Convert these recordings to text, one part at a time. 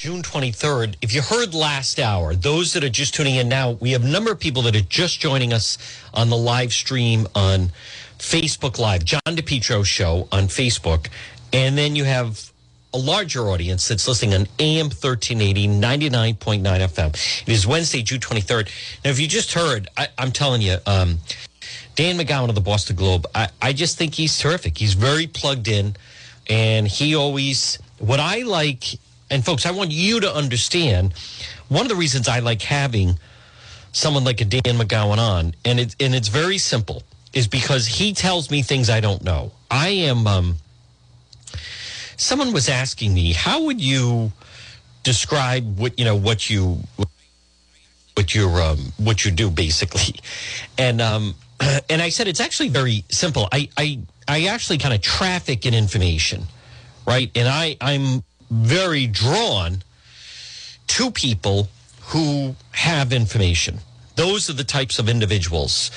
June 23rd. If you heard last hour, those that are just tuning in now, we have a number of people that are just joining us on the live stream on Facebook Live, John DePetro Show on Facebook. And then you have a larger audience that's listening on AM 1380, 99.9 FM. It is Wednesday, June 23rd. Now, if you just heard, I, am telling you, um, Dan McGowan of the Boston Globe, I, I just think he's terrific. He's very plugged in, and he always, what I like, and folks, I want you to understand one of the reasons I like having someone like a Dan McGowan on, and, it, and it's very simple, is because he tells me things I don't know. I am, um, someone was asking me, how would you describe what you know what you what you um, what you do basically, and um, and I said it's actually very simple. I I I actually kind of traffic in information, right? And I I'm very drawn to people who have information. Those are the types of individuals,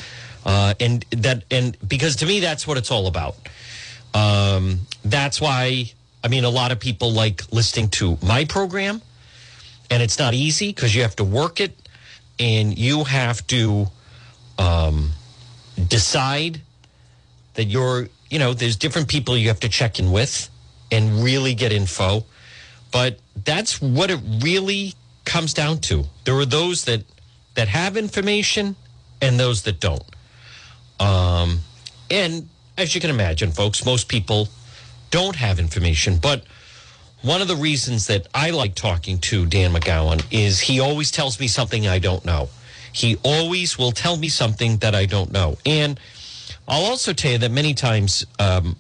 uh, and that and because to me that's what it's all about. Um, that's why I mean, a lot of people like listening to my program, and it's not easy because you have to work it and you have to um, decide that you're, you know, there's different people you have to check in with and really get info. But that's what it really comes down to. There are those that that have information and those that don't. Um, and as you can imagine, folks, most people don't have information. But one of the reasons that I like talking to Dan McGowan is he always tells me something I don't know. He always will tell me something that I don't know. And I'll also tell you that many times, um,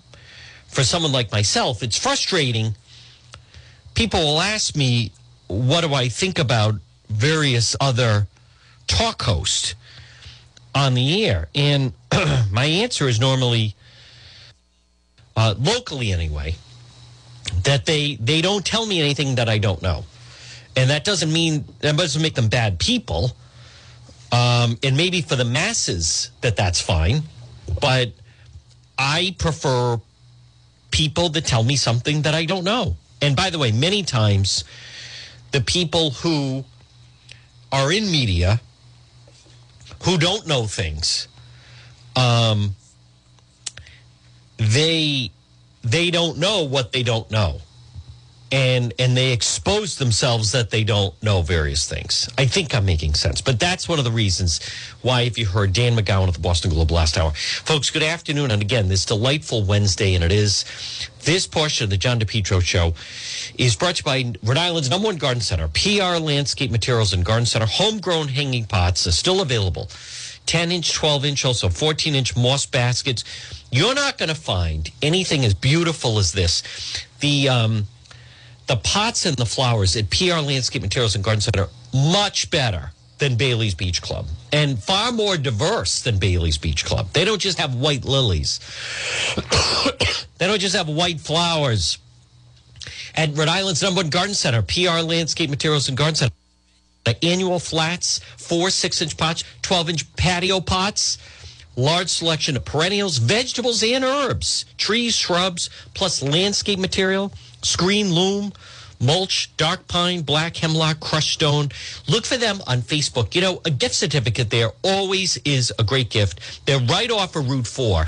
for someone like myself, it's frustrating. People will ask me, what do I think about various other talk hosts on the air? And my answer is normally, uh, locally anyway, that they they don't tell me anything that I don't know, and that doesn't mean that doesn't make them bad people. Um, and maybe for the masses that that's fine, but I prefer people that tell me something that I don't know. And by the way, many times the people who are in media who don't know things um, they they don't know what they don't know and and they expose themselves that they don't know various things. I think I'm making sense, but that's one of the reasons why. If you heard Dan McGowan of the Boston Globe last hour, folks, good afternoon, and again, this delightful Wednesday, and it is this portion of the John DePetro Show is brought to you by Rhode Island's number one garden center, PR Landscape Materials and Garden Center. Homegrown hanging pots are still available. 10 inch, 12 inch, also 14 inch moss baskets. You're not going to find anything as beautiful as this. The, um, the pots and the flowers at PR Landscape Materials and Garden Center, much better than Bailey's Beach Club and far more diverse than Bailey's Beach Club. They don't just have white lilies, they don't just have white flowers. At Rhode Island's number one garden center, PR Landscape Materials and Garden Center The annual flats, four six inch pots, 12 inch patio pots, large selection of perennials, vegetables, and herbs, trees, shrubs, plus landscape material, screen loam, mulch, dark pine, black hemlock, crushed stone. Look for them on Facebook. You know, a gift certificate there always is a great gift. They're right off of Route 4.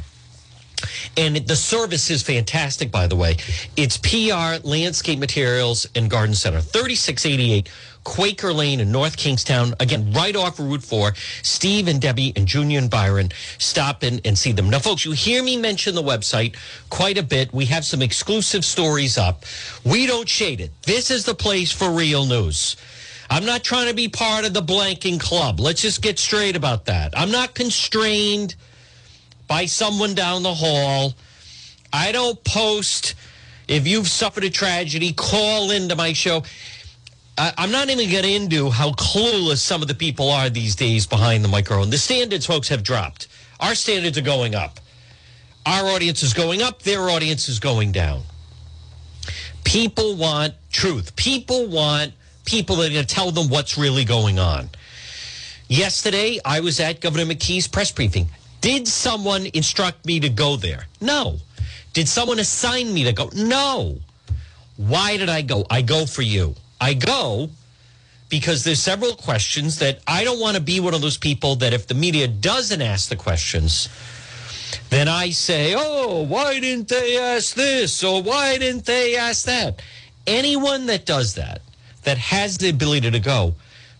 And the service is fantastic, by the way. It's PR Landscape Materials and Garden Center, 3688 Quaker Lane in North Kingstown. Again, right off Route 4. Steve and Debbie and Junior and Byron stop in and see them. Now, folks, you hear me mention the website quite a bit. We have some exclusive stories up. We don't shade it. This is the place for real news. I'm not trying to be part of the blanking club. Let's just get straight about that. I'm not constrained by someone down the hall. I don't post. If you've suffered a tragedy, call into my show. I'm not even getting into how clueless some of the people are these days behind the microphone. The standards, folks, have dropped. Our standards are going up. Our audience is going up. Their audience is going down. People want truth. People want people that are going to tell them what's really going on. Yesterday, I was at Governor McKee's press briefing. Did someone instruct me to go there? No. Did someone assign me to go? No. Why did I go? I go for you. I go because there's several questions that I don't want to be one of those people that if the media doesn't ask the questions, then I say, oh, why didn't they ask this? Or why didn't they ask that? Anyone that does that, that has the ability to go,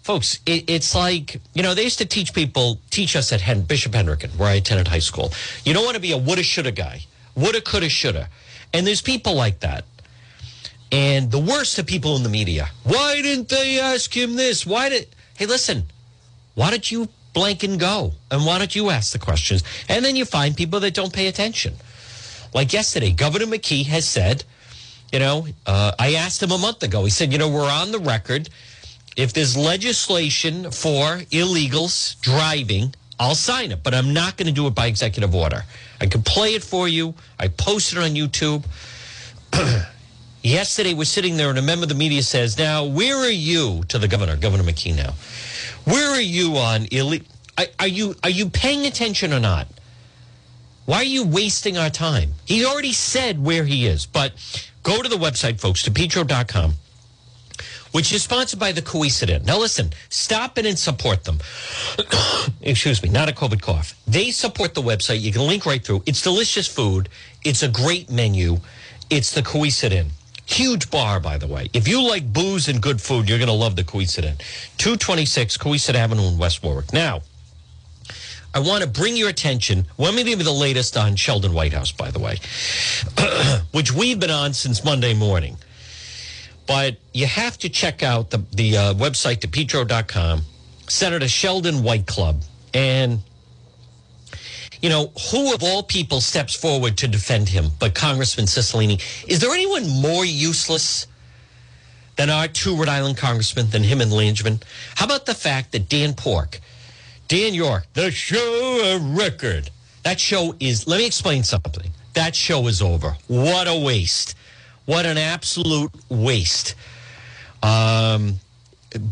folks, it, it's like, you know, they used to teach people, teach us at Hen, Bishop Hendricken, where I attended high school. You don't want to be a woulda, shoulda guy. Woulda, coulda, shoulda. And there's people like that. And the worst of people in the media. Why didn't they ask him this? Why did, hey, listen, why don't you blank and go? And why don't you ask the questions? And then you find people that don't pay attention. Like yesterday, Governor McKee has said, you know, uh, I asked him a month ago, he said, you know, we're on the record. If there's legislation for illegals driving, I'll sign it, but I'm not going to do it by executive order. I can play it for you. I posted it on YouTube. Yesterday, we're sitting there, and a member of the media says, Now, where are you to the governor, Governor McKee now? Where are you on illegal? Are you, are you paying attention or not? Why are you wasting our time? He already said where he is, but go to the website, folks, depetro.com, which is sponsored by the Cowesett Inn. Now, listen, stop in and support them. Excuse me, not a COVID cough. They support the website. You can link right through. It's delicious food, it's a great menu. It's the Cowesett Inn. Huge bar, by the way. If you like booze and good food, you're going to love the Cowesett Inn. 226 Cowesett Avenue in West Warwick. Now, I want to bring your attention. Let me give you the latest on Sheldon Whitehouse, by the way, which we've been on since Monday morning. But you have to check out the, the uh, website, depetro.com, Senator Sheldon White Club. And you know, who of all people steps forward to defend him but Congressman Cicilline? Is there anyone more useless than our two Rhode Island congressmen, than him and Langevin? How about the fact that Dan Pork, Dan Yorke, the show a record. That show is, let me explain something. That show is over. What a waste. What an absolute waste. Um,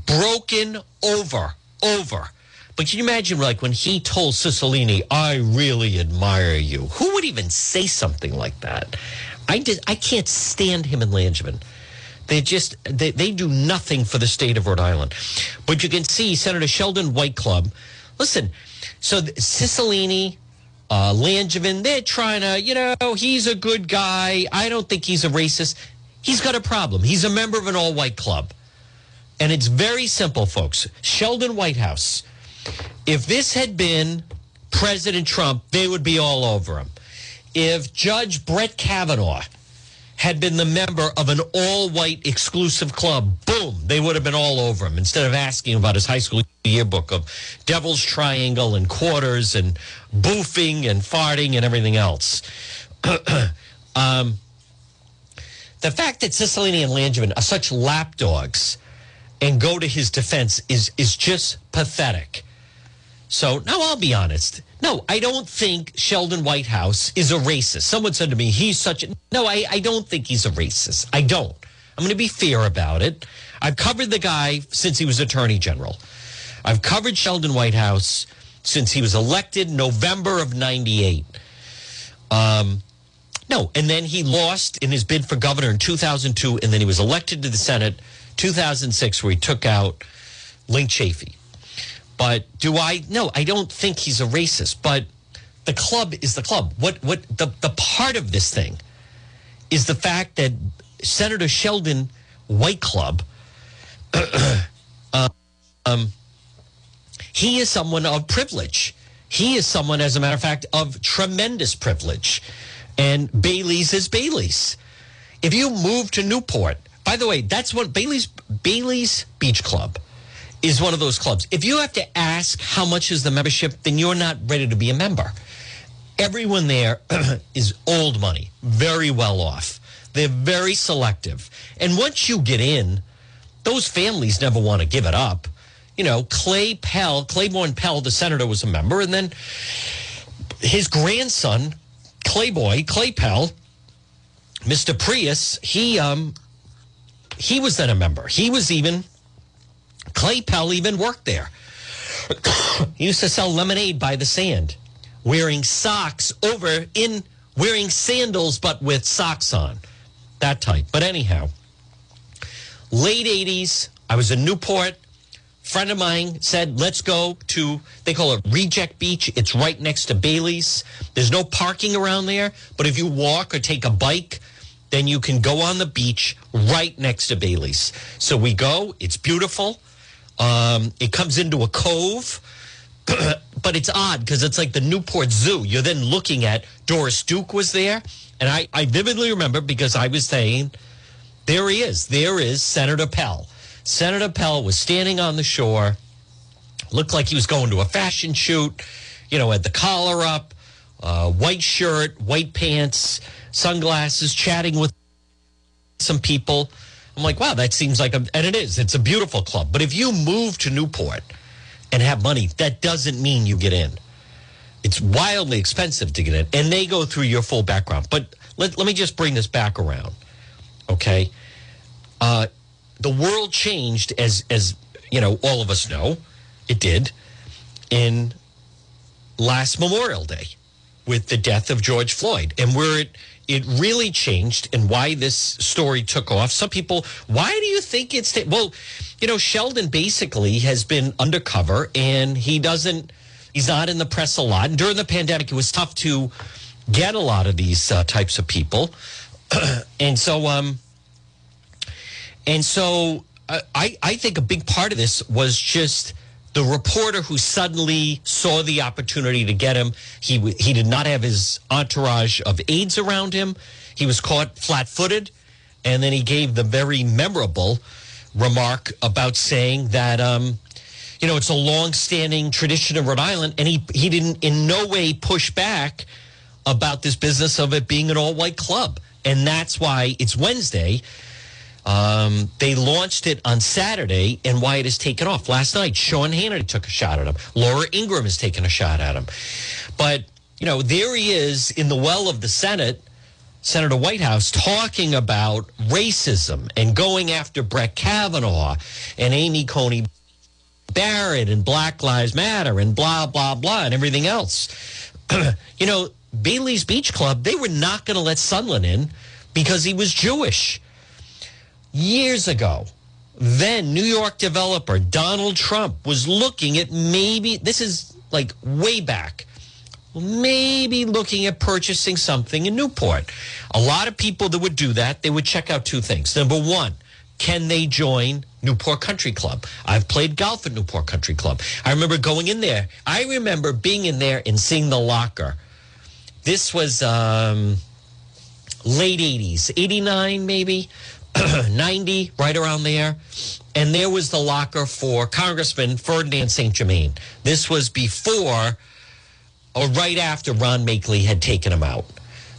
broken over, over. But can you imagine, like, when he told Cicilline, I really admire you? Who would even say something like that? I, did, I can't stand him and Langevin. They just, they, they do nothing for the state of Rhode Island. But you can see Senator Sheldon White Club. Listen, so Cicilline, uh, Langevin, they're trying to, you know, he's a good guy. I don't think he's a racist. He's got a problem. He's a member of an all white club. And it's very simple, folks. Sheldon Whitehouse if this had been President Trump, they would be all over him. If Judge Brett Kavanaugh had been the member of an all white exclusive club, boom, they would have been all over him instead of asking about his high school yearbook of Devil's Triangle and quarters and boofing and farting and everything else. um, the fact that Cicilline and Langevin are such lapdogs and go to his defense is, is just pathetic. So now I'll be honest. No, I don't think Sheldon Whitehouse is a racist. Someone said to me, he's such a. No, I, I don't think he's a racist. I don't. I'm going to be fair about it. I've covered the guy since he was attorney general. I've covered Sheldon Whitehouse since he was elected November of 98. Um, no, and then he lost in his bid for governor in 2002, and then he was elected to the Senate 2006, where he took out Linc Chafee. But do I? No, I don't think he's a racist. But the club is the club. What? What? The the part of this thing is the fact that Senator Sheldon White Club. uh, um, he is someone of privilege. He is someone, as a matter of fact, of tremendous privilege. And Bailey's is Bailey's. If you move to Newport, by the way, that's what Bailey's Bailey's Beach Club is one of those clubs. If you have to ask how much is the membership, then you're not ready to be a member. Everyone there is old money, very well off. They're very selective. And once you get in, those families never want to give it up. You know, Clay Pell, Claiborne Pell, the senator, was a member, and then his grandson, Clayboy, Clay Pell, Mr. Prius, he um he was then a member. He was even Clay Pell even worked there. he used to sell lemonade by the sand, wearing socks over in wearing sandals but with socks on. That type. But anyhow, late 80s. I was in Newport. Friend of mine said, let's go to, they call it Reject Beach. It's right next to Bailey's. There's no parking around there, but if you walk or take a bike, then you can go on the beach right next to Bailey's. So we go. It's beautiful. Um, it comes into a cove, but it's odd because it's like the Newport Zoo. You're then looking at Doris Duke was there, and I, I vividly remember because I was saying, there he is. There is Senator Pell. Senator Pell was standing on the shore, looked like he was going to a fashion shoot, you know, had the collar up, uh, white shirt, white pants, sunglasses, chatting with some people. I'm like, wow, that seems like a, and it is, it's a beautiful club. But if you move to Newport and have money, that doesn't mean you get in. It's wildly expensive to get in, and they go through your full background. But let, let me just bring this back around, okay? Uh, the world changed as as you know all of us know it did in last memorial day with the death of george floyd and we're it it really changed and why this story took off. Some people why do you think it's well you know sheldon basically has been undercover and he doesn't he's not in the press a lot. And during the pandemic it was tough to get a lot of these uh, types of people. And so um and so uh, I, I think a big part of this was just the reporter who suddenly saw the opportunity to get him. He, he did not have his entourage of aides around him. He was caught flat footed. And then he gave the very memorable remark about saying that, um, you know, it's a long-standing tradition in Rhode Island, and he he didn't in no way push back about this business of it being an all-white club, and that's why it's Wednesday. Um, they launched it on Saturday, and Wyatt has taken off. Last night, Sean Hannity took a shot at him. Laura Ingraham has taken a shot at him. But, you know, there he is in the well of the Senate, Senator Whitehouse, talking about racism and going after Brett Kavanaugh and Amy Coney Barrett and Black Lives Matter and blah, blah, blah, and everything else. you know, Bailey's Beach Club, they were not going to let Sunland in because he was Jewish years ago, then New York developer Donald Trump was looking at maybe, this is like way back, maybe looking at purchasing something in Newport. A lot of people that would do that, they would check out two things. Number one, can they join Newport Country Club? I've played golf at Newport Country Club. I remember going in there. I remember being in there and seeing the locker. This was um, late 80s, 89 maybe. 90, right around there. And there was the locker for Congressman Ferdinand St. Germain. This was before or right after Ron Machtley had taken him out.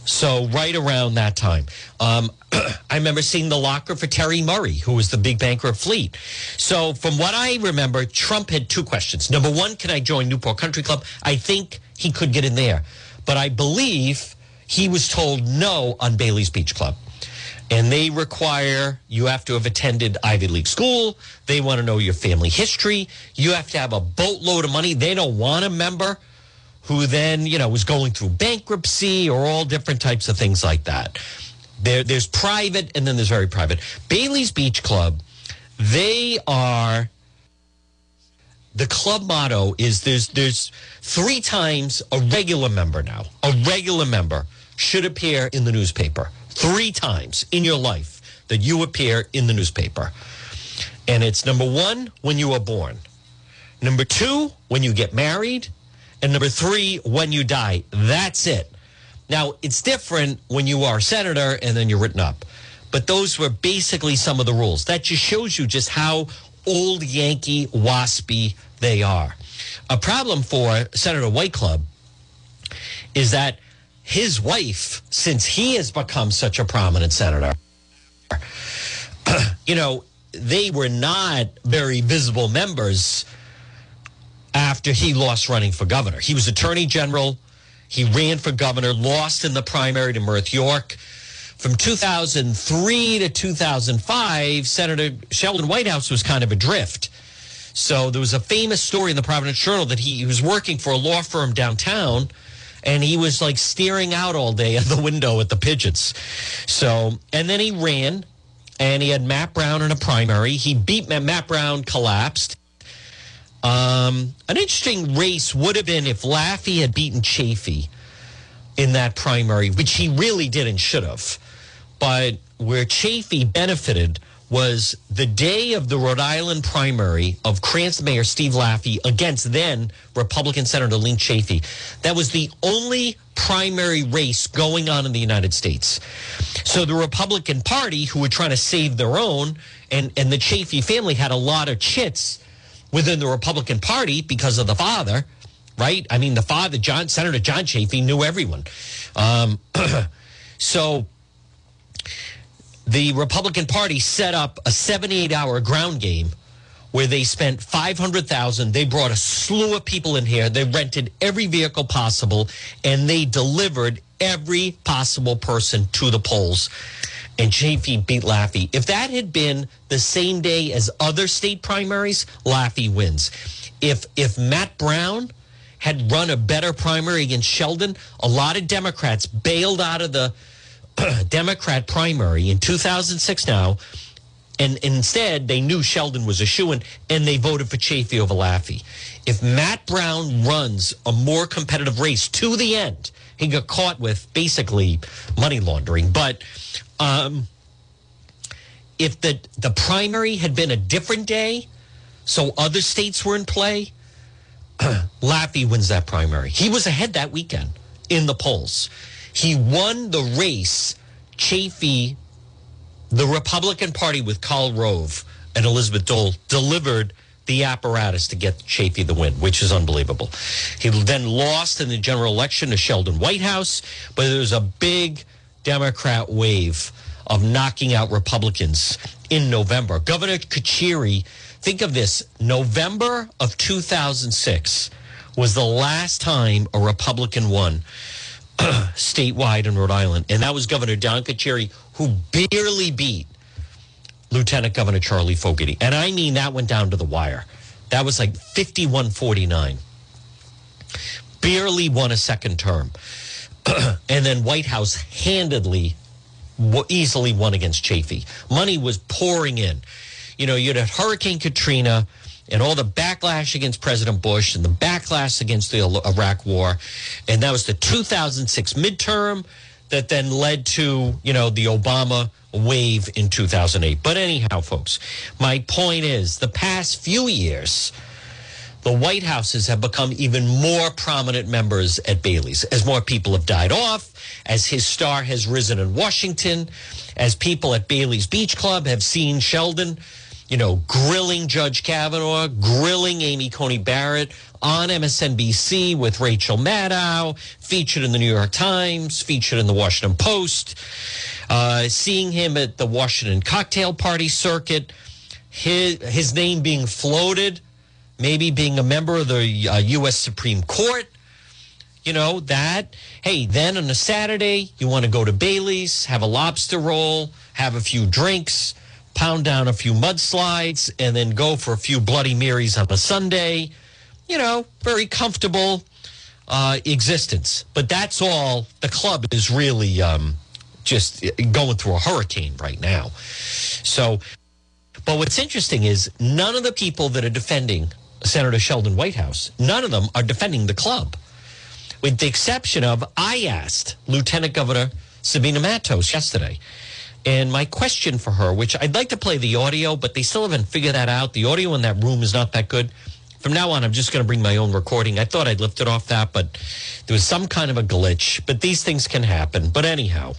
So, right around that time. Um, I remember seeing the locker for Terry Murray, who was the big banker of Fleet. So, from what I remember, Trump had two questions. Number one, can I join Newport Country Club? I think he could get in there. But I believe he was told no on Bailey's Beach Club and they require you have to have attended Ivy League school. They want to know your family history. You have to have a boatload of money. They don't want a member who then, you know, was going through bankruptcy or all different types of things like that. There, there's private and then there's very private. Bailey's Beach Club, they are the club motto is there's there's three times a regular member now. A regular member should appear in the newspaper three times in your life that you appear in the newspaper. And it's number one, when you are born. Number two, when you get married. And number three, when you die. That's it. Now, it's different when you are a senator and then you're written up. But those were basically some of the rules. That just shows you just how old Yankee waspy they are. A problem for Senator White Club is that his wife, since he has become such a prominent senator, you know, they were not very visible members after he lost running for governor. He was attorney general. He ran for governor, lost in the primary to Myrth York. From 2003 to 2005, Senator Sheldon Whitehouse was kind of adrift. So there was a famous story in the Providence Journal that he, he was working for a law firm downtown and he was like staring out all day at the window at the pigeons. So, and then he ran and he had Matt Brown in a primary. He beat Matt, Matt Brown, collapsed. Um, an interesting race would have been if Laffey had beaten Chafee in that primary, which he really did and should have. But where Chafee benefited was the day of the Rhode Island primary of Cranston Mayor Steve Laffey against then Republican Senator Linc Chafee. That was the only primary race going on in the United States. So the Republican Party, who were trying to save their own, and, and the Chafee family had a lot of chits within the Republican Party because of the father, right? I mean, the father, John Senator John Chafee, knew everyone. Um, so the Republican Party set up a 78 hour ground game where they spent 500,000 they brought a slew of people in here they rented every vehicle possible and they delivered every possible person to the polls and Chafee beat Laffey. If that had been the same day as other state primaries, Laffey wins. If if Matt Brown had run a better primary against Sheldon, a lot of Democrats bailed out of the Democrat primary in 2006 now, and instead they knew Sheldon was a shoo and they voted for Chafee over Laffey. If Matt Brown runs a more competitive race to the end, he got caught with basically money laundering. But um, if the the primary had been a different day, so other states were in play, Laffey wins that primary. He was ahead that weekend in the polls. He won the race. Chafee, the Republican Party with Karl Rove and Elizabeth Dole delivered the apparatus to get Chafee the win, which is unbelievable. He then lost in the general election to Sheldon Whitehouse, but there was a big Democrat wave of knocking out Republicans in November. Governor Carcieri, think of this November of 2006 was the last time a Republican won. statewide in Rhode Island, and that was Governor Don Carcieri, who barely beat Lieutenant Governor Charlie Fogarty. And I mean, that went down to the wire. That was like 51 49. Barely won a second term. and then Whitehouse handedly, easily won against Chafee. Money was pouring in. You know, you had Hurricane Katrina and all the backlash against President Bush and the backlash against the Iraq War. And that was the 2006 midterm that then led to, you know, the Obama wave in 2008. But anyhow, folks, my point is the past few years, the Whitehouses have become even more prominent members at Bailey's as more people have died off, as his star has risen in Washington, as people at Bailey's Beach Club have seen Sheldon you know, grilling Judge Kavanaugh, grilling Amy Coney Barrett on MSNBC with Rachel Maddow, featured in the New York Times, featured in the Washington Post, uh, seeing him at the Washington cocktail party circuit, his, his name being floated, maybe being a member of the uh, U.S. Supreme Court. You know, that. Hey, then on a Saturday, you want to go to Bailey's, have a lobster roll, have a few drinks pound down a few mudslides, and then go for a few Bloody Marys on a Sunday. You know, very comfortable uh, existence. But that's all. The club is really um, just going through a hurricane right now. So, but what's interesting is none of the people that are defending Senator Sheldon Whitehouse, none of them are defending the club. With the exception of, I asked Lieutenant Governor Sabina Matos yesterday and my question for her, which I'd like to play the audio, but they still haven't figured that out. The audio in that room is not that good. From now on, I'm just going to bring my own recording. I thought I'd lift it off that, but there was some kind of a glitch. But these things can happen. But anyhow,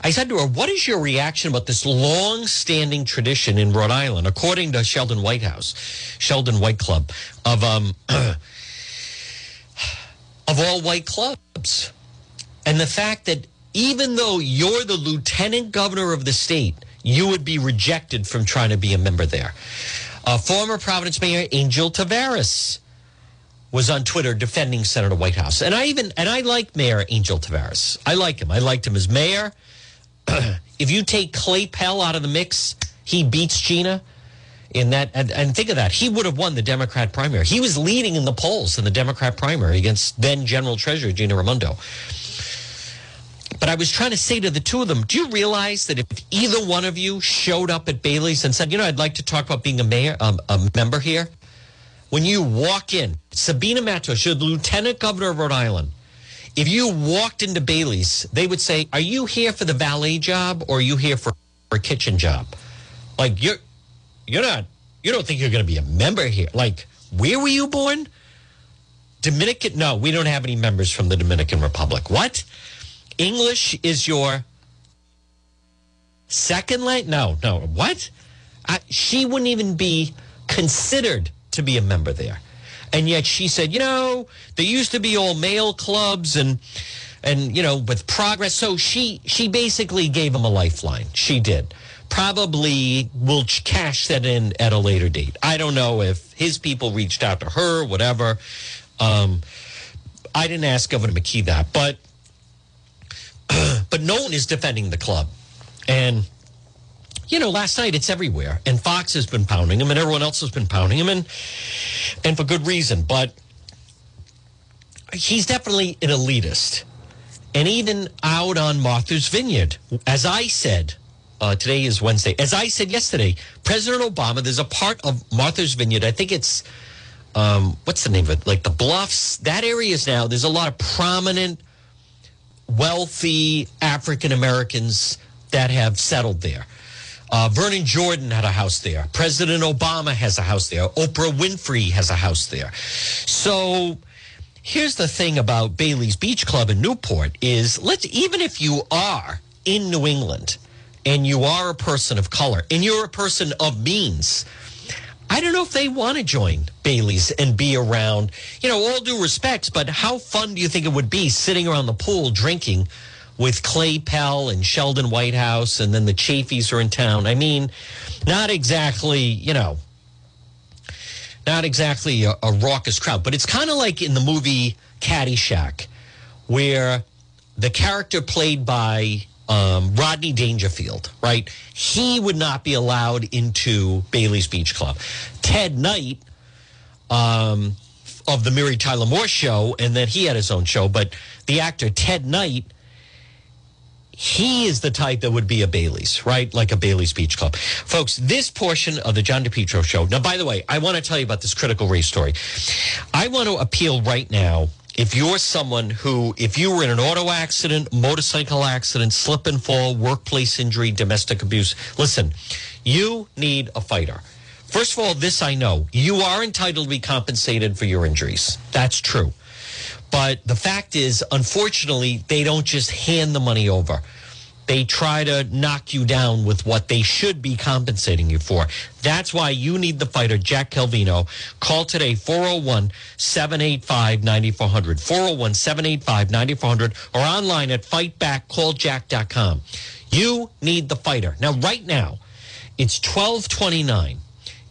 I said to her, What is your reaction about this long standing tradition in Rhode Island, according to Sheldon Whitehouse, Sheldon White Club, of, um, of all white clubs? And the fact that even though you're the lieutenant governor of the state, you would be rejected from trying to be a member there. Uh, former Providence Mayor Angel Taveras was on Twitter defending Senator Whitehouse, and I even and I like Mayor Angel Taveras. I like him. I liked him as mayor. if you take Clay Pell out of the mix, he beats Gina in that. And, and, think of that, he would have won the Democrat primary. He was leading in the polls in the Democrat primary against then General Treasurer Gina Raimondo. But I was trying to say to the two of them, do you realize that if either one of you showed up at Bailey's and said, you know, I'd like to talk about being a mayor, um, a member here, when you walk in, Sabina Matos, the lieutenant governor of Rhode Island. If you walked into Bailey's, they would say, "Are you here for the valet job or are you here for a kitchen job?" Like you're, you're not. You don't think you're going to be a member here? Like, where were you born? Dominican? No, we don't have any members from the Dominican Republic. What? English is your second language? No, no. What? I, she wouldn't even be considered to be a member there. And yet she said, you know, there used to be all male clubs and and you know with progress. So she she basically gave him a lifeline. She did. Probably will cash that in at a later date. I don't know if his people reached out to her, whatever. Um, I didn't ask Governor McKee that, but but no one is defending the club, and you know, last night it's everywhere, and Fox has been pounding him, and everyone else has been pounding him, and and for good reason. But he's definitely an elitist, and even out on Martha's Vineyard, as I said. Uh, today is Wednesday. As I said yesterday, President Obama, there's a part of Martha's Vineyard, I think it's, um, what's the name of it? Like the Bluffs. That area is now, there's a lot of prominent, wealthy African Americans that have settled there. Uh, Vernon Jordan had a house there. President Obama has a house there. Oprah Winfrey has a house there. So here's the thing about Bailey's Beach Club in Newport is let's even if you are in New England and you are a person of color and you're a person of means, I don't know if they want to join Bailey's and be around, you know, all due respects, but how fun do you think it would be sitting around the pool drinking with Clay Pell and Sheldon Whitehouse, and then the Chafees are in town. I mean, not exactly, you know, not exactly a, a raucous crowd, but it's kind of like in the movie Caddyshack, where the character played by um, Rodney Dangerfield, right? He would not be allowed into Bailey's Beach Club. Ted Knight, um, of the Mary Tyler Moore show, and then he had his own show, but the actor Ted Knight he is the type that would be a Bailey's, right? Like a Bailey's Beach Club. Folks, this portion of the John DePetro show. Now, by the way, I want to tell you about this critical race story. I want to appeal right now. If you're someone who, if you were in an auto accident, motorcycle accident, slip and fall, workplace injury, domestic abuse, listen, you need a fighter. First of all, this I know. You are entitled to be compensated for your injuries. That's true. But the fact is, unfortunately, they don't just hand the money over. They try to knock you down with what they should be compensating you for. That's why you need the fighter, Jack Calvino. Call today, 401 785 9400. 401 785 9400 or online at fightbackcalljack.com. You need the fighter. Now, right now, it's 1229.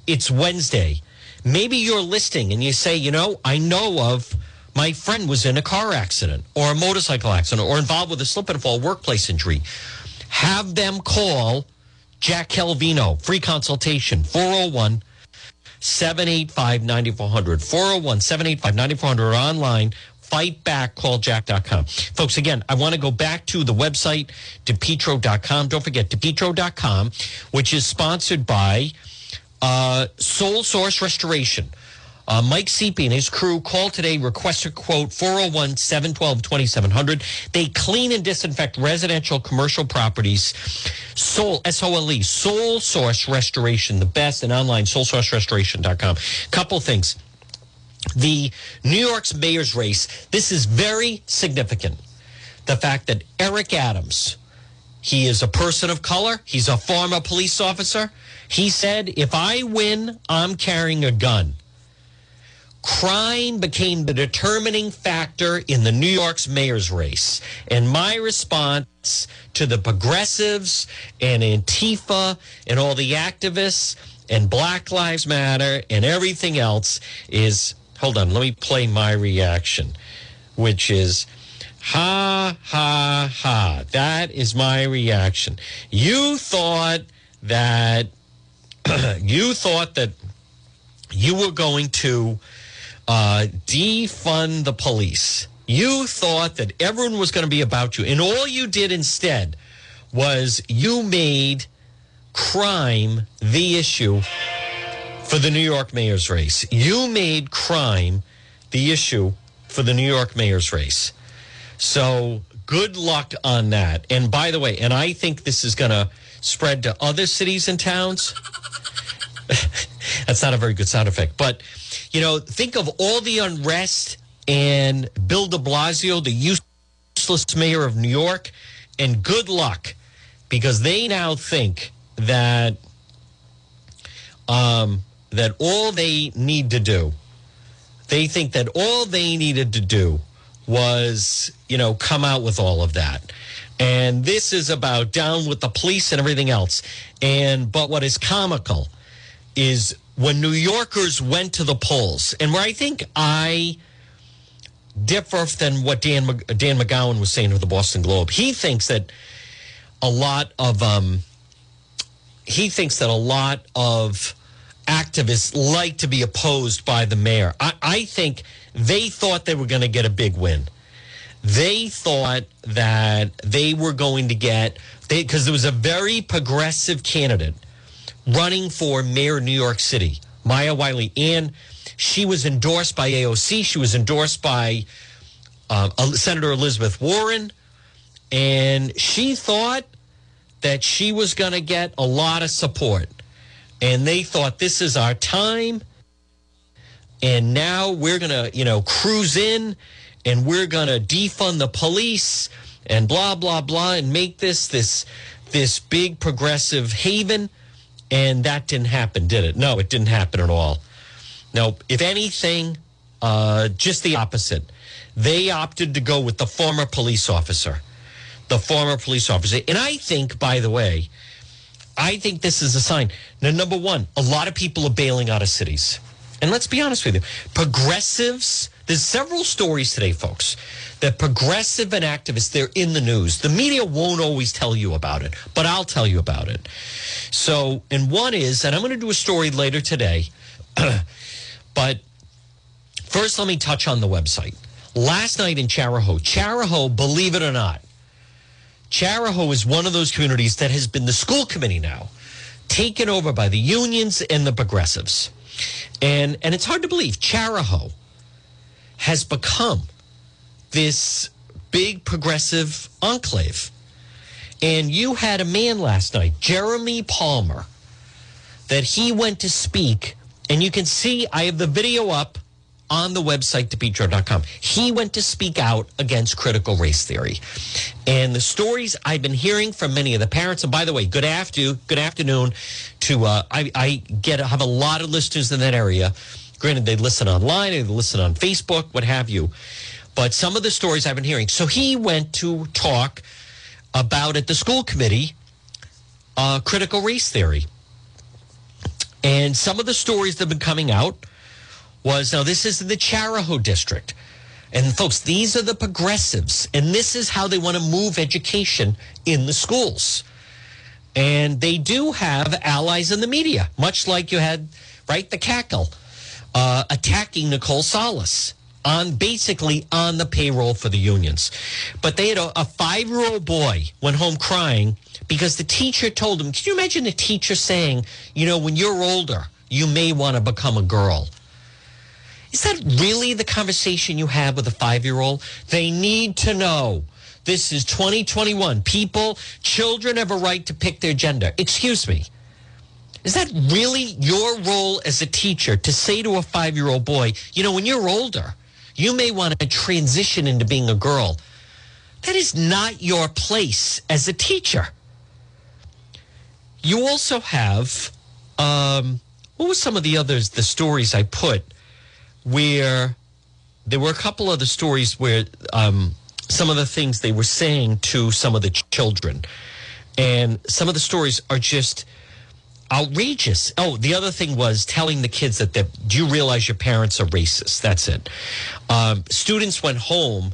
It's Wednesday. Maybe you're listing and you say, you know, I know of my friend was in a car accident or a motorcycle accident or involved with a slip and fall workplace injury. Have them call Jack Calvino, free consultation, 401 785 9400. 401 785 9400 or online fightbackcalljack.com. Folks, again, I want to go back to the website, depetro.com. Don't forget, depetro.com, which is sponsored by uh, Sole Source Restoration. Uh, Mike Seepy and his crew call today, request a quote 401 712 2700. They clean and disinfect residential commercial properties. Sole, S O L E, Sole Source Restoration, the best and online, solesourcerestoration.com. Couple things. The New York's mayor's race, this is very significant. The fact that Eric Adams, he is a person of color, he's a former police officer. He said, if I win, I'm carrying a gun crime became the determining factor in the New York's mayor's race. And my response to the progressives and Antifa and all the activists and Black Lives Matter and everything else is hold on, let me play my reaction, which is ha ha ha. That is my reaction. You thought that you thought that you were going to uh, defund the police. You thought that everyone was going to be about you, and all you did instead was you made crime the issue for the New York mayor's race. You made crime the issue for the New York mayor's race. So good luck on that. And by the way, and I think this is going to spread to other cities and towns. That's not a very good sound effect. But, you know, think of all the unrest and Bill de Blasio, the useless mayor of New York, and good luck because they now think that um, that all they need to do, they think that all they needed to do was, you know, come out with all of that. And this is about down with the police and everything else. And but what is comical is when New Yorkers went to the polls, and where I think I differ than what Dan Dan McGowan was saying to the Boston Globe. He thinks that a lot of um, he thinks that a lot of activists like to be opposed by the mayor. I, I think they thought they were going to get a big win. They thought that they were going to get because there was a very progressive candidate running for mayor of New York City, Maya Wiley, and she was endorsed by AOC. She was endorsed by uh, Senator Elizabeth Warren, and she thought that she was going to get a lot of support. And they thought this is our time. And now we're going to, you know, cruise in and we're going to defund the police and blah blah blah and make this this this big progressive haven and that didn't happen did it? No it didn't happen at all. No if anything uh, just the opposite. They opted to go with the former police officer. The former police officer. And i think by the way i think this is a sign. Now number one a lot of people are bailing out of cities. And let's be honest with you. Progressives there's several stories today, folks, that progressive and activists, they're in the news. The media won't always tell you about it, but I'll tell you about it. So, and one is, and I'm going to do a story later today, but first let me touch on the website. Last night in Chariho, Chariho, believe it or not, Chariho is one of those communities that has been the school committee now, taken over by the unions and the progressives. And and it's hard to believe. Chariho, has become this big progressive enclave. And you had a man last night, Jeremy Palmer, that he went to speak. And you can see, I have the video up on the website, depetro.com. He went to speak out against critical race theory. And the stories I've been hearing from many of the parents, and by the way, good afternoon, good afternoon to, uh, I, I get, have a lot of listeners in that area Granted, they listen online, they listen on Facebook, what have you. But some of the stories I've been hearing. So he went to talk about at the school committee uh, critical race theory. And some of the stories that have been coming out was now this is the Chariho district. And folks, these are the progressives, and this is how they want to move education in the schools. And they do have allies in the media, much like you had, right, the cackle uh, attacking Nicole Solas on basically on the payroll for the unions. But they had a, a five year old boy went home crying because the teacher told him, Can you imagine the teacher saying, you know, when you're older, you may want to become a girl? Is that really the conversation you have with a five year old? They need to know. This is 2021. People, children have a right to pick their gender. Excuse me. Is that really your role as a teacher to say to a five year old boy, you know, when you're older, you may want to transition into being a girl? That is not your place as a teacher. You also have, um, what were some of the others, the stories I put where there were a couple of the stories where um, some of the things they were saying to some of the children. And some of the stories are just outrageous. Oh, the other thing was telling the kids that, that do you realize your parents are racist? That's it. Um, students went home,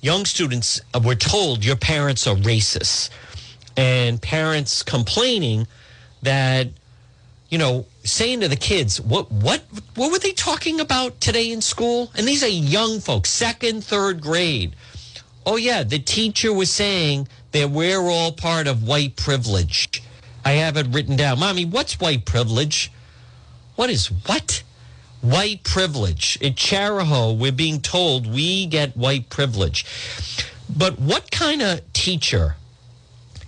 young students were told your parents are racist, and parents complaining that you know, saying to the kids, what what what were they talking about today in school? And these are young folks, second, third grade. Oh yeah, the teacher was saying that we're all part of white privilege. I have it written down. Mommy, what's white privilege? What is what? White privilege. At Chariho, we're being told we get white privilege. But what kind of teacher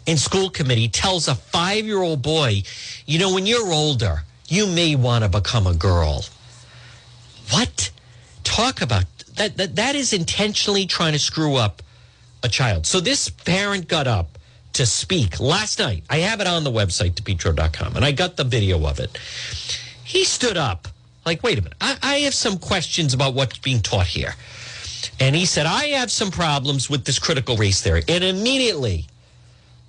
in school committee tells a five year old boy, you know, when you're older, you may want to become a girl. What? Talk about that, that. That is intentionally trying to screw up a child. So this parent got up to speak last night. I have it on the website, depetro.com, and I got the video of it. He stood up, like, wait a minute, I, I have some questions about what's being taught here. And he said, I have some problems with this critical race theory. And immediately,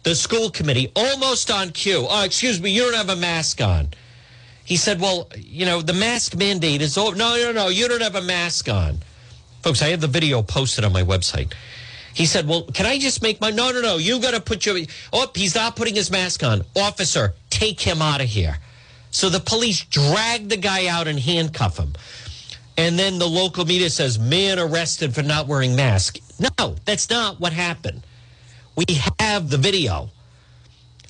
the school committee, almost on cue. Oh, excuse me, you don't have a mask on. He said, Well, you know, the mask mandate is over. No, no, no, you don't have a mask on. Folks, I have the video posted on my website. He said, Well, can I just make my. No, no, no, you got to put your. Oh, he's not putting his mask on. Officer, take him out of here. So the police drag the guy out and handcuff him. And then the local media says, Man arrested for not wearing mask. No, that's not what happened. We have the video.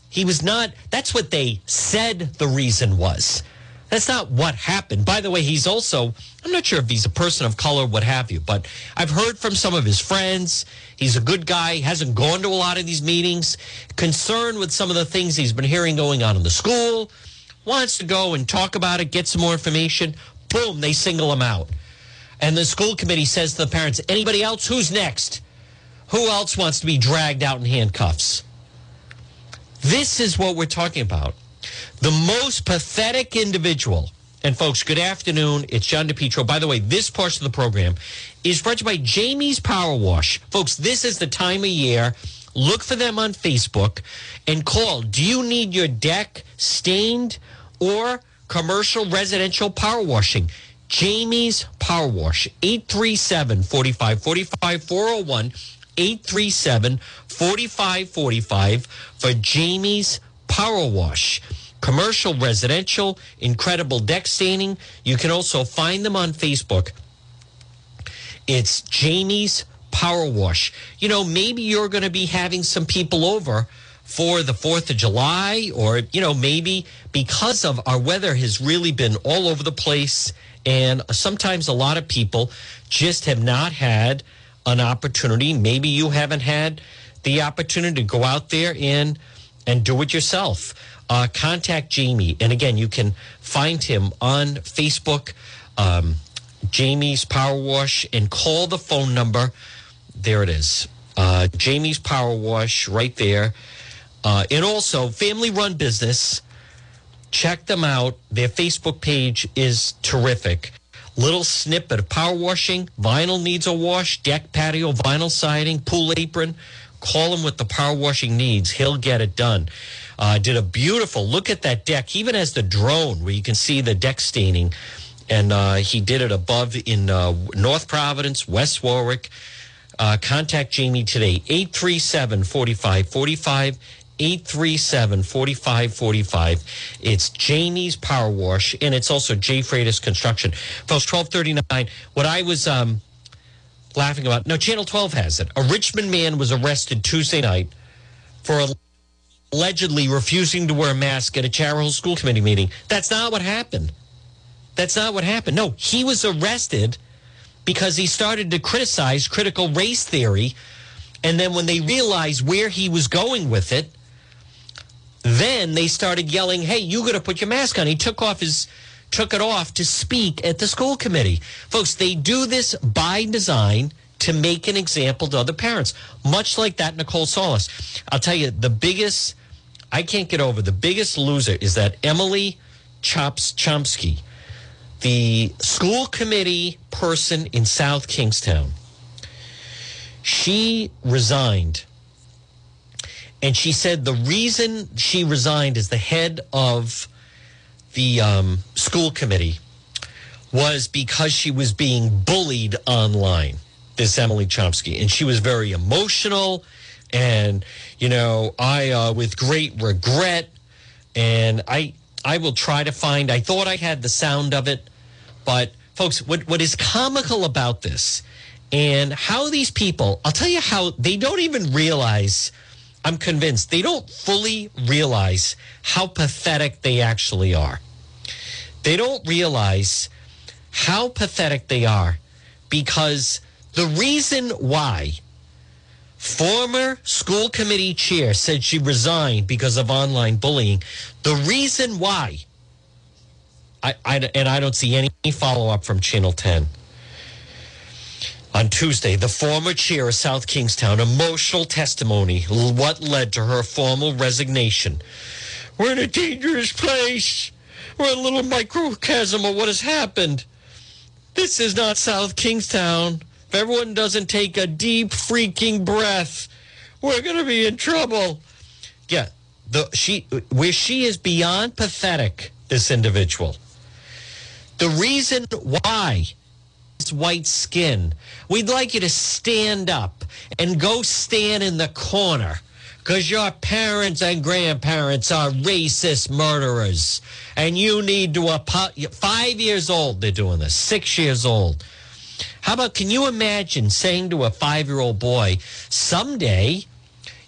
He was not, that's what they said the reason was. That's not what happened. By the way, he's also, I'm not sure if he's a person of color, what have you, but I've heard from some of his friends. He's a good guy, hasn't gone to a lot of these meetings, concerned with some of the things he's been hearing going on in the school, wants to go and talk about it, get some more information. Boom, they single him out. And the school committee says to the parents, anybody else? Who's next? Who else wants to be dragged out in handcuffs? This is what we're talking about. The most pathetic individual. And folks, good afternoon. It's John DePetro. By the way, this portion of the program is brought to you by Jamie's Power Wash. Folks, this is the time of year. Look for them on Facebook and call. Do you need your deck stained or commercial residential power washing? Jamie's Power Wash, 837 4545 401 837 4545 for Jamie's Power Wash. Commercial, residential, incredible deck staining. You can also find them on Facebook. It's Jamie's Power Wash. You know, maybe you're going to be having some people over for the 4th of July, or, you know, maybe because of our weather has really been all over the place. And sometimes a lot of people just have not had an opportunity. Maybe you haven't had the opportunity to go out there and and do it yourself. Uh, contact Jamie, and again, you can find him on Facebook, um, Jamie's Power Wash, and call the phone number. There it is, uh, Jamie's Power Wash, right there. Uh, and also, family run business. Check them out. Their Facebook page is terrific little snippet of power washing, vinyl needs a wash, deck patio, vinyl siding, pool apron. Call him with the power washing needs. He'll get it done. Uh, did a beautiful look at that deck, even as the drone where you can see the deck staining. And uh, he did it above in uh, North Providence, West Warwick. Uh, contact Jamie today, 837 4545. 837 4545. It's Jamie's Power Wash, and it's also J. Freitas Construction. Folks, 1239. What I was um, laughing about, no, Channel 12 has it. A Richmond man was arrested Tuesday night for allegedly refusing to wear a mask at a Chariho School Committee meeting. That's not what happened. That's not what happened. No, he was arrested because he started to criticize critical race theory. And then when they realized where he was going with it, then they started yelling, "Hey, you got to put your mask on." He took off his took it off to speak at the school committee. Folks, they do this by design to make an example to other parents, much like that Nicole Solas. I'll tell you, the biggest I can't get over the biggest loser is that Emily Chops Cummiskey, the school committee person in South Kingstown. She resigned and she said the reason she resigned as the head of the um, school committee was because she was being bullied online. This Emily Cummiskey, and she was very emotional, and you know, I uh, with great regret, and I I will try to find. I thought I had the sound of it, but folks, what what is comical about this and how these people? I'll tell you how they don't even realize. I'm convinced they don't fully realize how pathetic they actually are. They don't realize how pathetic they are because the reason why former school committee chair said she resigned because of online bullying. The reason why, I, I and I don't see any follow up from Channel 10. On Tuesday, the former chair of South Kingstown, emotional testimony, what led to her formal resignation. We're in a dangerous place. We're a little microcosm of what has happened. This is not South Kingstown. If everyone doesn't take a deep freaking breath, we're going to be in trouble. Yeah, the she where she is beyond pathetic. This individual. The reason why is white skin. We'd like you to stand up and go stand in the corner because your parents and grandparents are racist murderers. And you need to apo- five years old they're doing this six years old. How about can you imagine saying to a five year old boy someday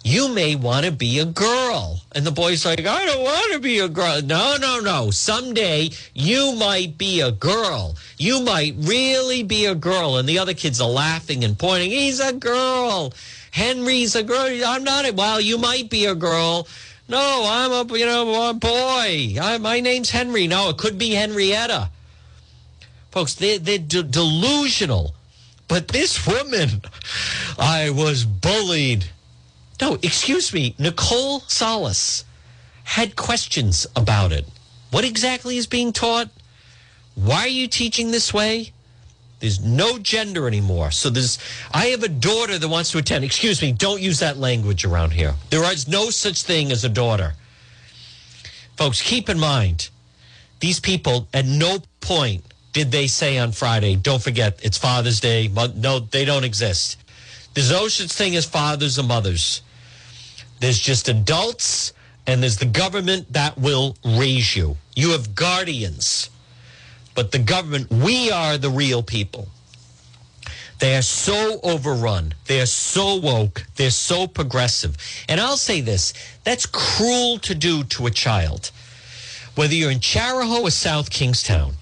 you may want to be a girl and the boy's like i don't want to be a girl no no no someday you might be a girl you might really be a girl and the other kids are laughing and pointing he's a girl Henry's a girl. I'm not. A, well, you might be a girl. No, I'm a you know a boy. I, my name's Henry. No, it could be Henrietta. Folks, they, they're de- delusional. But this woman, I was bullied. No, excuse me. Nicole Solas had questions about it. What exactly is being taught? Why are you teaching this way? There's no gender anymore. So there's, I have a daughter that wants to attend. Excuse me, don't use that language around here. There is no such thing as a daughter. Folks, keep in mind, these people at no point did they say on Friday, don't forget, it's Father's Day. No, they don't exist. There's no such thing as fathers or mothers. There's just adults and there's the government that will raise you. You have guardians but the government, we are the real people. They are so overrun. They are so woke. They're so progressive. And I'll say this that's cruel to do to a child. Whether you're in Chariho or South Kingstown,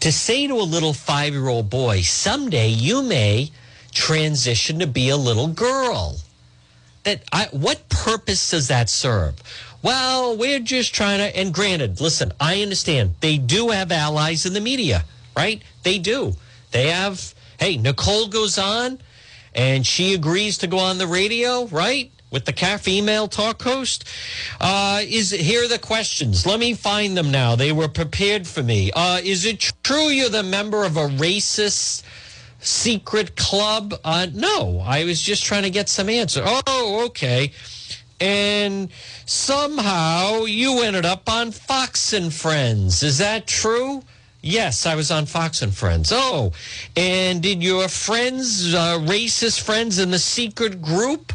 to say to a little five year old boy, someday you may transition to be a little girl. That I, what purpose does that serve? well, we're just trying to. And granted, listen, I understand they do have allies in the media, right? They do. They have, hey, Nicole goes on and she agrees to go on the radio, right? With the car female talk host. Uh, is here are the questions. Let me find them now. They were prepared for me. Uh, is it true you're the member of a racist secret club? Uh, no, I was just trying to get some answer. Oh, okay and somehow you ended up on Fox and Friends. Is that true? Yes, I was on Fox and Friends. Oh, and did your friends, uh, racist friends in the secret group,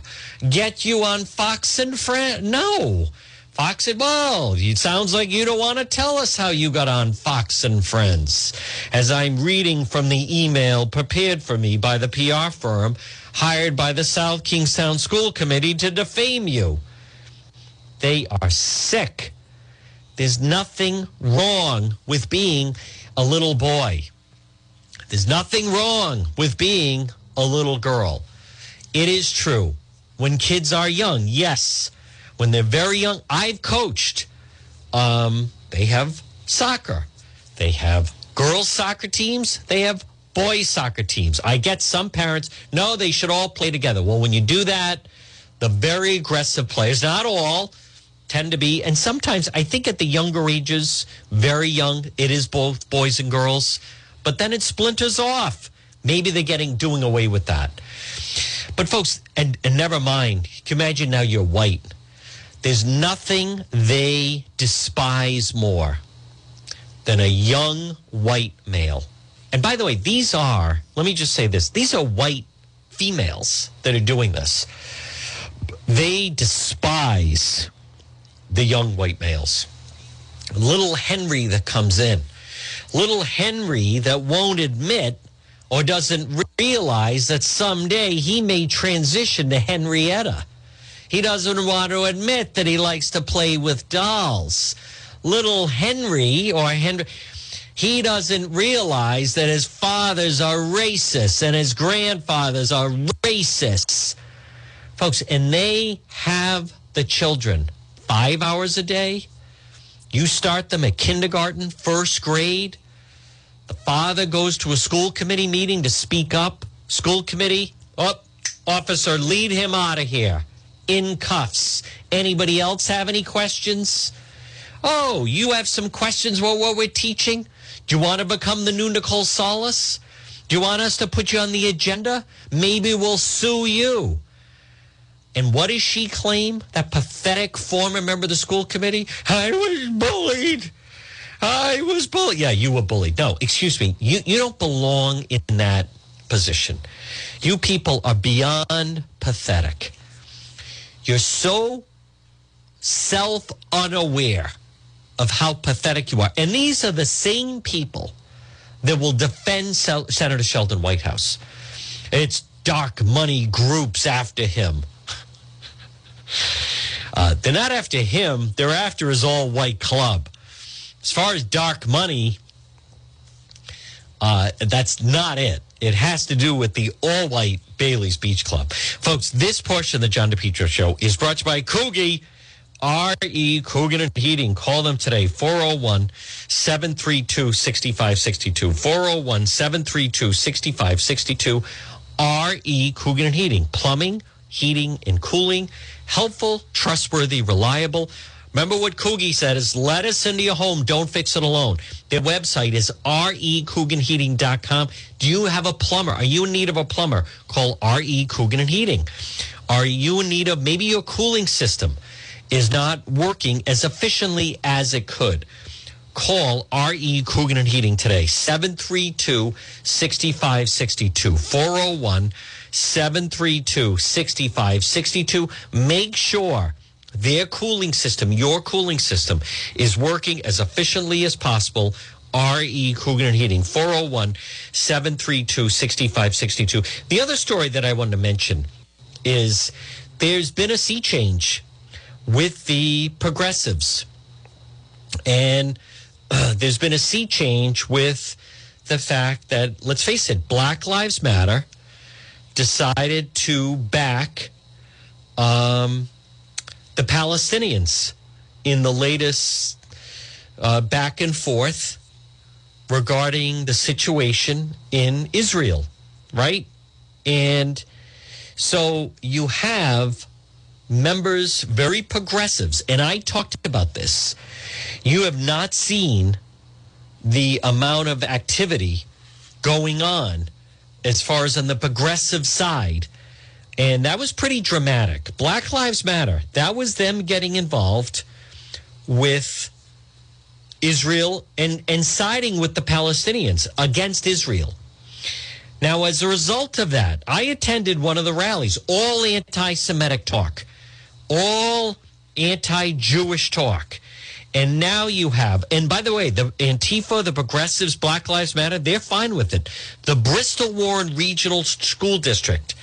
get you on Fox and Friends? No. Fox said, Well, it sounds like you don't want to tell us how you got on Fox and Friends. As I'm reading from the email prepared for me by the PR firm hired by the South Kingstown School Committee to defame you. They are sick. There's nothing wrong with being a little boy. There's nothing wrong with being a little girl. It is true. When kids are young, yes. When they're very young, I've coached. Um, they have soccer. They have girls' soccer teams. They have boys soccer teams. I get some parents, no, they should all play together. Well, when you do that, the very aggressive players, not all, tend to be, and sometimes I think at the younger ages, very young, it is both boys and girls, but then it splinters off. Maybe they're getting doing away with that. But folks, and, and never mind, can you imagine now you're white. There's nothing they despise more than a young white male and by the way, these are, let me just say this these are white females that are doing this. They despise the young white males. little Henry that comes in. Little Henry that won't admit or doesn't realize that someday he may transition to Henrietta. He doesn't want to admit that he likes to play with dolls. Little Henry or Henry, he doesn't realize that his fathers are racist and his grandfathers are racists. Folks, and they have the children five hours a day. You start them at kindergarten, first grade. The father goes to a school committee meeting to speak up. School committee, oh, officer, lead him out of here in cuffs. Anybody else have any questions? Oh, you have some questions about what we're teaching? Do you want to become the new Nicole Solas? Do you want us to put you on the agenda? Maybe we'll sue you. And what does she claim? That pathetic former member of the school committee? I was bullied. I was bullied. Yeah, you were bullied. No, excuse me. You, you don't belong in that position. You people are beyond pathetic. You're so self unaware of how pathetic you are. And these are the same people that will defend Senator Sheldon Whitehouse. It's dark money groups after him. Uh, they're not after him, they're after his all white club. As far as dark money, uh, that's not it. It has to do with the all white Bailey's Beach Club. Folks, this portion of the John DePetro show is brought to you by Coogie. R.E. Coogan and Heating. Call them today, 401 732 6562. 401 732 6562. R.E. Coogan and Heating. Plumbing, heating, and cooling. Helpful, trustworthy, reliable. Remember what Coogie said is let us into your home. Don't fix it alone. Their website is recooganheating.com. Do you have a plumber? Are you in need of a plumber? Call RE Coogan and Heating. Are you in need of maybe your cooling system is not working as efficiently as it could? Call RE Coogan and Heating today, 732 6562 401 732 6562. Make sure their cooling system, your cooling system, is working as efficiently as possible. RE and Heating, 401 732 6562. The other story that I wanted to mention is there's been a sea change with the progressives. And uh, there's been a sea change with the fact that, let's face it, Black Lives Matter decided to back um, the Palestinians in the latest uh, back and forth regarding the situation in Israel, right? And so you have members, very progressives, and I talked about this. You have not seen the amount of activity going on as far as on the progressive side and that was pretty dramatic. Black Lives Matter, that was them getting involved with Israel and, and siding with the Palestinians against Israel. Now, as a result of that, I attended one of the rallies, all anti Semitic talk, all anti Jewish talk. And now you have, and by the way, the Antifa, the progressives, Black Lives Matter, they're fine with it. The Bristol Warren Regional School District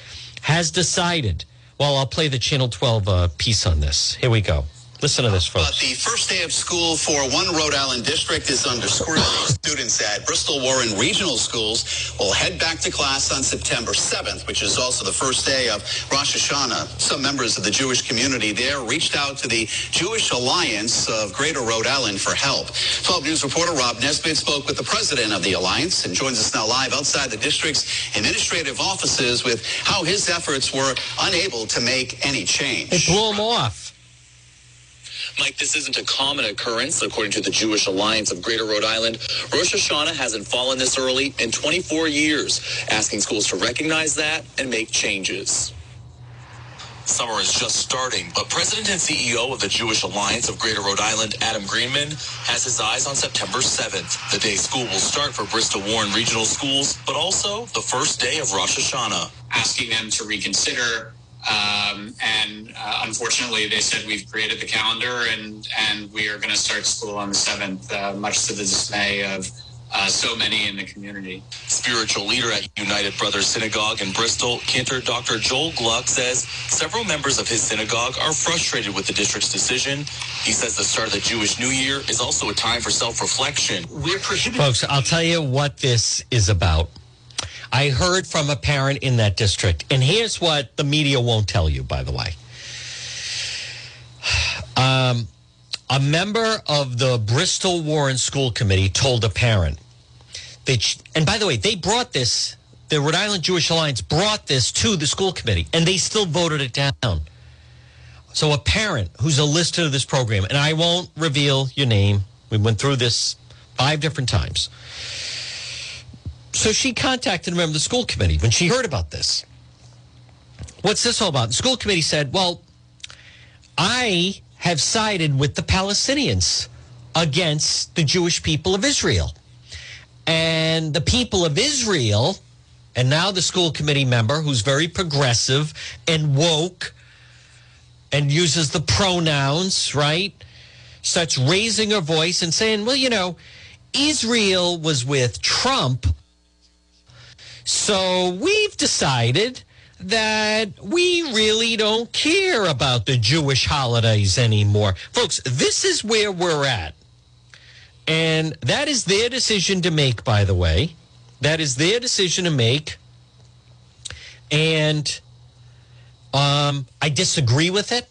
has decided. Well, I'll play the Channel 12 uh, piece on this. Here we go. Listen to this, folks. But the first day of school for one Rhode Island district is under scrutiny. Students at Bristol Warren Regional Schools will head back to class on September 7th, which is also the first day of Rosh Hashanah. Some members of the Jewish community there reached out to the Jewish Alliance of Greater Rhode Island for help. 12 News reporter Rob Nesbitt spoke with the president of the alliance and joins us now live outside the district's administrative offices with how his efforts were unable to make any change. It blew him off. Mike, this isn't a common occurrence. According to the Jewish Alliance of Greater Rhode Island, Rosh Hashanah hasn't fallen this early in 24 years, asking schools to recognize that and make changes. Summer is just starting, but President and CEO of the Jewish Alliance of Greater Rhode Island, Adam Greenman, has his eyes on September 7th, the day school will start for Bristol Warren Regional Schools, but also the first day of Rosh Hashanah. Asking them to reconsider Um, and uh, unfortunately, they said we've created the calendar and and we are going to start school on the seventh, uh, much to the dismay of uh, so many in the community. Spiritual leader at United Brothers Synagogue in Bristol, Cantor Dr. Joel Gluck says several members of his synagogue are frustrated with the district's decision. He says the start of the Jewish New Year is also a time for self-reflection. We're Folks, I'll tell you what this is about. I heard from a parent in that district, and here's what the media won't tell you, by the way. Um, a member of the Bristol Warren School Committee told a parent they, and by the way, they brought this, the Rhode Island Jewish Alliance brought this to the school committee and they still voted it down. So a parent who's a listener to this program, and I won't reveal your name. We went through this five different times. So she contacted a member of the school committee when she heard about this. What's this all about? The school committee said, well, I have sided with the Palestinians against the Jewish people of Israel. And the people of Israel, and now the school committee member who's very progressive and woke and uses the pronouns, right? Starts raising her voice and saying, well, you know, Israel was with Trump. So we've decided that we really don't care about the Jewish holidays anymore. Folks, this is where we're at. And that is their decision to make, by the way. That is their decision to make. And um, I disagree with it.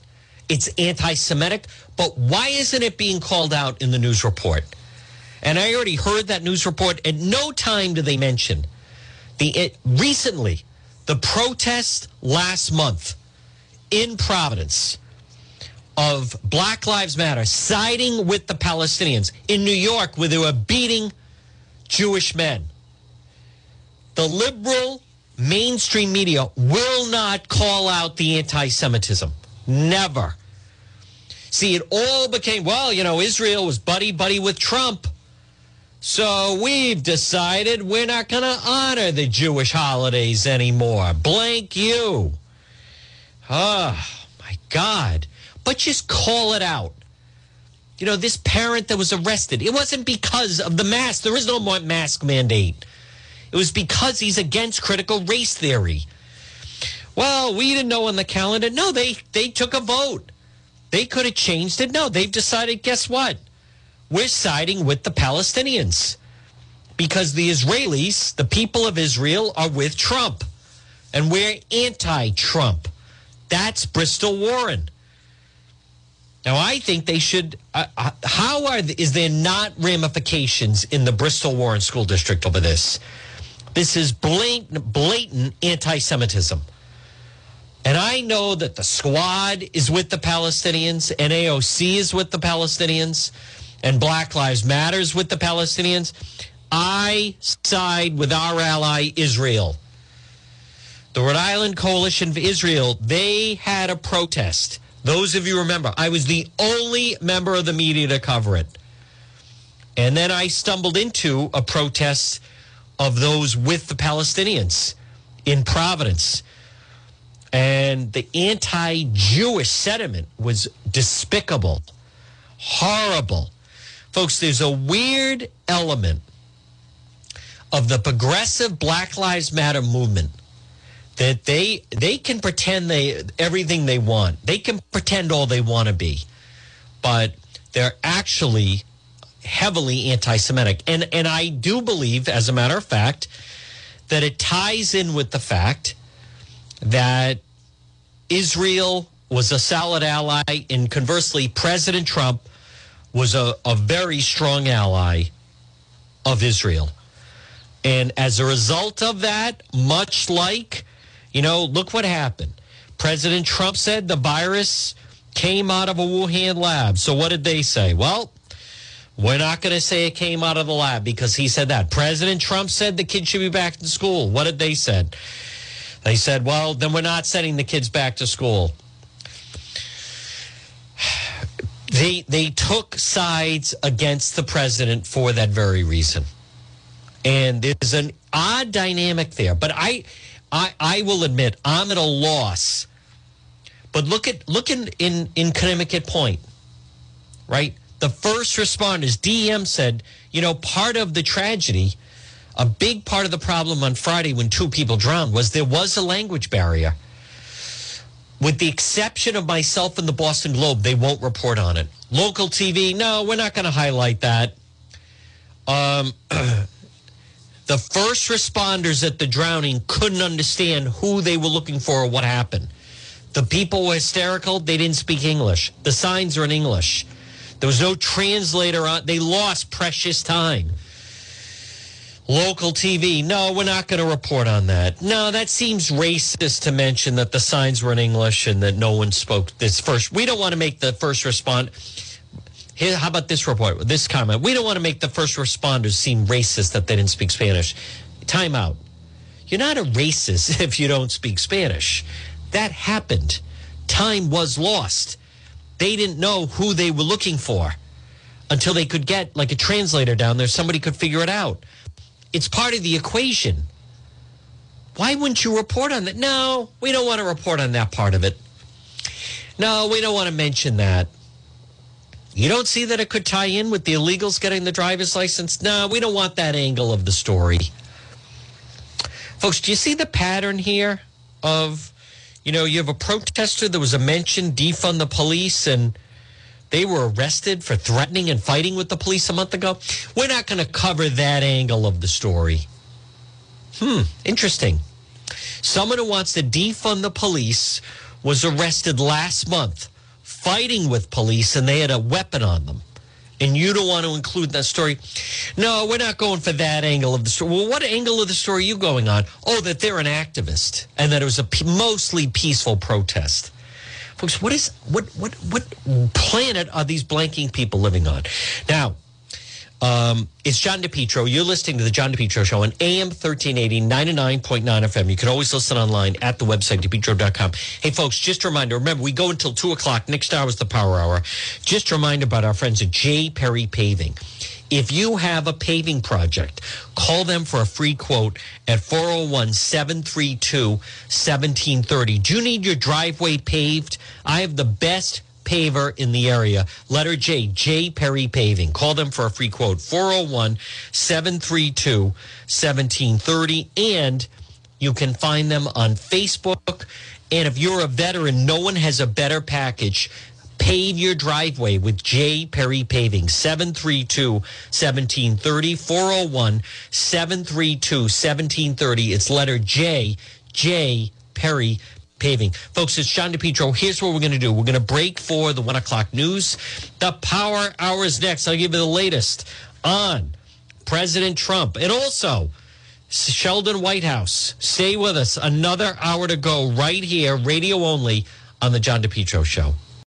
It's anti Semitic. But why isn't it being called out in the news report? And I already heard that news report. At no time do they mention the it, recently the protest last month in Providence of Black Lives Matter siding with the Palestinians in New York where they were beating Jewish men. The liberal mainstream media will not call out the anti Semitism. Never. See, it all became, well, you know, Israel was buddy buddy with Trump. So we've decided we're not going to honor the Jewish holidays anymore. Blank you. Oh, my God but just call it out. You know, this parent that was arrested, it wasn't because of the mask. There is no more mask mandate. It was because he's against critical race theory. Well, we didn't know on the calendar. No, they they took a vote. They could have changed it. No, they've decided, guess what? We're siding with the Palestinians because the Israelis, the people of Israel, are with Trump. And we're anti Trump. That's Bristol Warren. Now, I think they should. Uh, uh, how are is there not ramifications in the Bristol Warren School District over this? This is blatant, blatant anti-Semitism, and I know that the Squad is with the Palestinians, and AOC is with the Palestinians, and Black Lives Matters with the Palestinians. I side with our ally Israel. The Rhode Island Coalition for Israel. They had a protest those of you remember, I was the only member of the media to cover it. And then I stumbled into a protest of those with the Palestinians in Providence. And the anti Jewish sentiment was despicable, horrible. Folks, there's a weird element of the progressive Black Lives Matter movement that they they can pretend they everything they want. They can pretend all they want to be, but they're actually heavily anti-Semitic. And and I do believe, as a matter of fact, that it ties in with the fact that Israel was a solid ally, and conversely, President Trump was a, a very strong ally of Israel. And as a result of that, much like you know, look what happened. President Trump said the virus came out of a Wuhan lab. So what did they say? Well, we're not going to say it came out of the lab because he said that. President Trump said the kids should be back to school. What did they said? They said, well, then we're not sending the kids back to school. They they took sides against the president for that very reason. And there's an odd dynamic there. But I I, I will admit I'm at a loss But look at look in in in Conimicut Point, right? The first responders, DEM said, you know, part of the tragedy, a big part of the problem on Friday when two people drowned was there was a language barrier. With the exception of myself and the Boston Globe, they won't report on it. Local TV, no, we're not going to highlight that. Um, the first responders at the drowning couldn't understand who they were looking for or what happened. The people were hysterical. They didn't speak English. The signs are in English. There was no translator on. They lost precious time. Local TV, no, we're not going to report on that. No, that seems racist to mention that the signs were in English and that no one spoke this first. We don't want to make the first respond. Here, how about this report? This comment. We don't want to make the first responders seem racist that they didn't speak Spanish. Time out. You're not a racist if you don't speak Spanish. That happened. Time was lost. They didn't know who they were looking for until they could get like a translator down there. Somebody could figure it out. It's part of the equation. Why wouldn't you report on that? No, we don't want to report on that part of it. No, we don't want to mention that. You don't see that it could tie in with the illegals getting the driver's license? No, we don't want that angle of the story. Folks, do you see the pattern here of, you know, you have a protester, there was a mention, defund the police, and they were arrested for threatening and fighting with the police a month ago. We're not going to cover that angle of the story. Hmm, interesting. Someone who wants to defund the police was arrested last month fighting with police and they had a weapon on them. And you don't want to include that story. No, we're not going for that angle of the story. Well, what angle of the story are you going on? Oh, that they're an activist and that it was a p- mostly peaceful protest folks, what is what what what planet are these blanking people living on? Now, um, it's John DePetro. You're listening to the John DePetro Show on AM 1380, 99.9 FM. You can always listen online at the website, depetro.com. Hey, folks, just a reminder remember, we go until 2 o'clock. Next hour is the power hour. Just a reminder about our friends at J. Perry Paving. If you have a paving project, call them for a free quote at 401 732 1730. Do you need your driveway paved? I have the best paver in the area. Letter J, J Perry Paving. Call them for a free quote 401 732 1730. And you can find them on Facebook. And if you're a veteran, no one has a better package Pave your driveway with J. Perry Paving, 732 1730, 401 732 1730. It's letter J, J. Perry Paving. Folks, it's John DePetro. Here's what we're going to do we're going to break for the one o'clock news. The power hour is next. I'll give you the latest on President Trump and also Sheldon Whitehouse. Stay with us. Another hour to go right here, radio only on the John DePetro Show.